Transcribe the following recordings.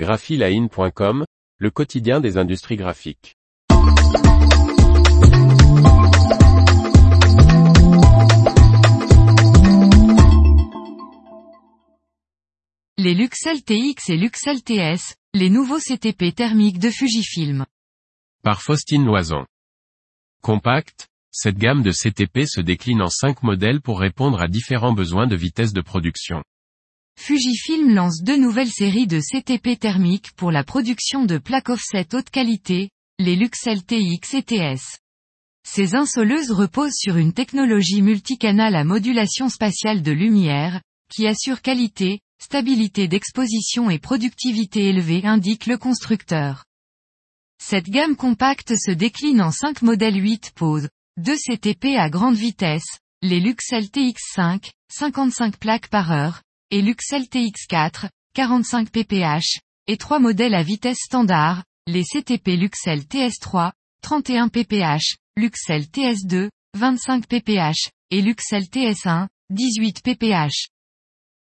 graphiline.com, le quotidien des industries graphiques. Les Luxel TX et Luxel TS, les nouveaux CTP thermiques de Fujifilm. Par Faustine Loison. Compact, cette gamme de CTP se décline en cinq modèles pour répondre à différents besoins de vitesse de production. Fujifilm lance deux nouvelles séries de CTP thermiques pour la production de plaques offset haute qualité, les Luxel TX et TS. Ces insoleuses reposent sur une technologie multicanal à modulation spatiale de lumière, qui assure qualité, stabilité d'exposition et productivité élevée indique le constructeur. Cette gamme compacte se décline en 5 modèles 8 poses, 2 CTP à grande vitesse, les Luxel TX5, 55 plaques par heure, et Luxel TX4, 45 pph, et 3 modèles à vitesse standard, les CTP Luxel TS3, 31 pph, Luxel TS2, 25 pph, et Luxel TS1, 18 pph.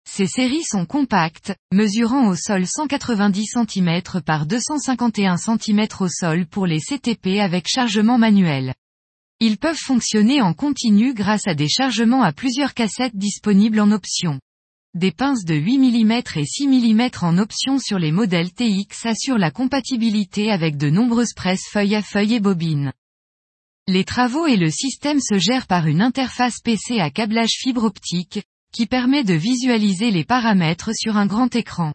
Ces séries sont compactes, mesurant au sol 190 cm par 251 cm au sol pour les CTP avec chargement manuel. Ils peuvent fonctionner en continu grâce à des chargements à plusieurs cassettes disponibles en option. Des pinces de 8 mm et 6 mm en option sur les modèles TX assurent la compatibilité avec de nombreuses presses feuille à feuille et bobines. Les travaux et le système se gèrent par une interface PC à câblage fibre optique, qui permet de visualiser les paramètres sur un grand écran.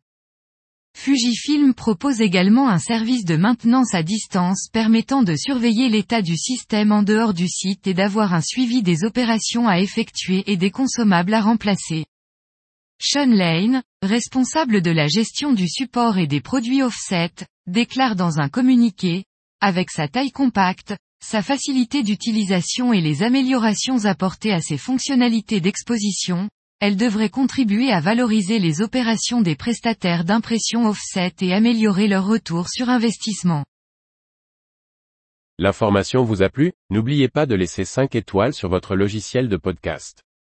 Fujifilm propose également un service de maintenance à distance permettant de surveiller l'état du système en dehors du site et d'avoir un suivi des opérations à effectuer et des consommables à remplacer. Sean Lane, responsable de la gestion du support et des produits offset, déclare dans un communiqué, avec sa taille compacte, sa facilité d'utilisation et les améliorations apportées à ses fonctionnalités d'exposition, elle devrait contribuer à valoriser les opérations des prestataires d'impression offset et améliorer leur retour sur investissement. L'information vous a plu? N'oubliez pas de laisser 5 étoiles sur votre logiciel de podcast.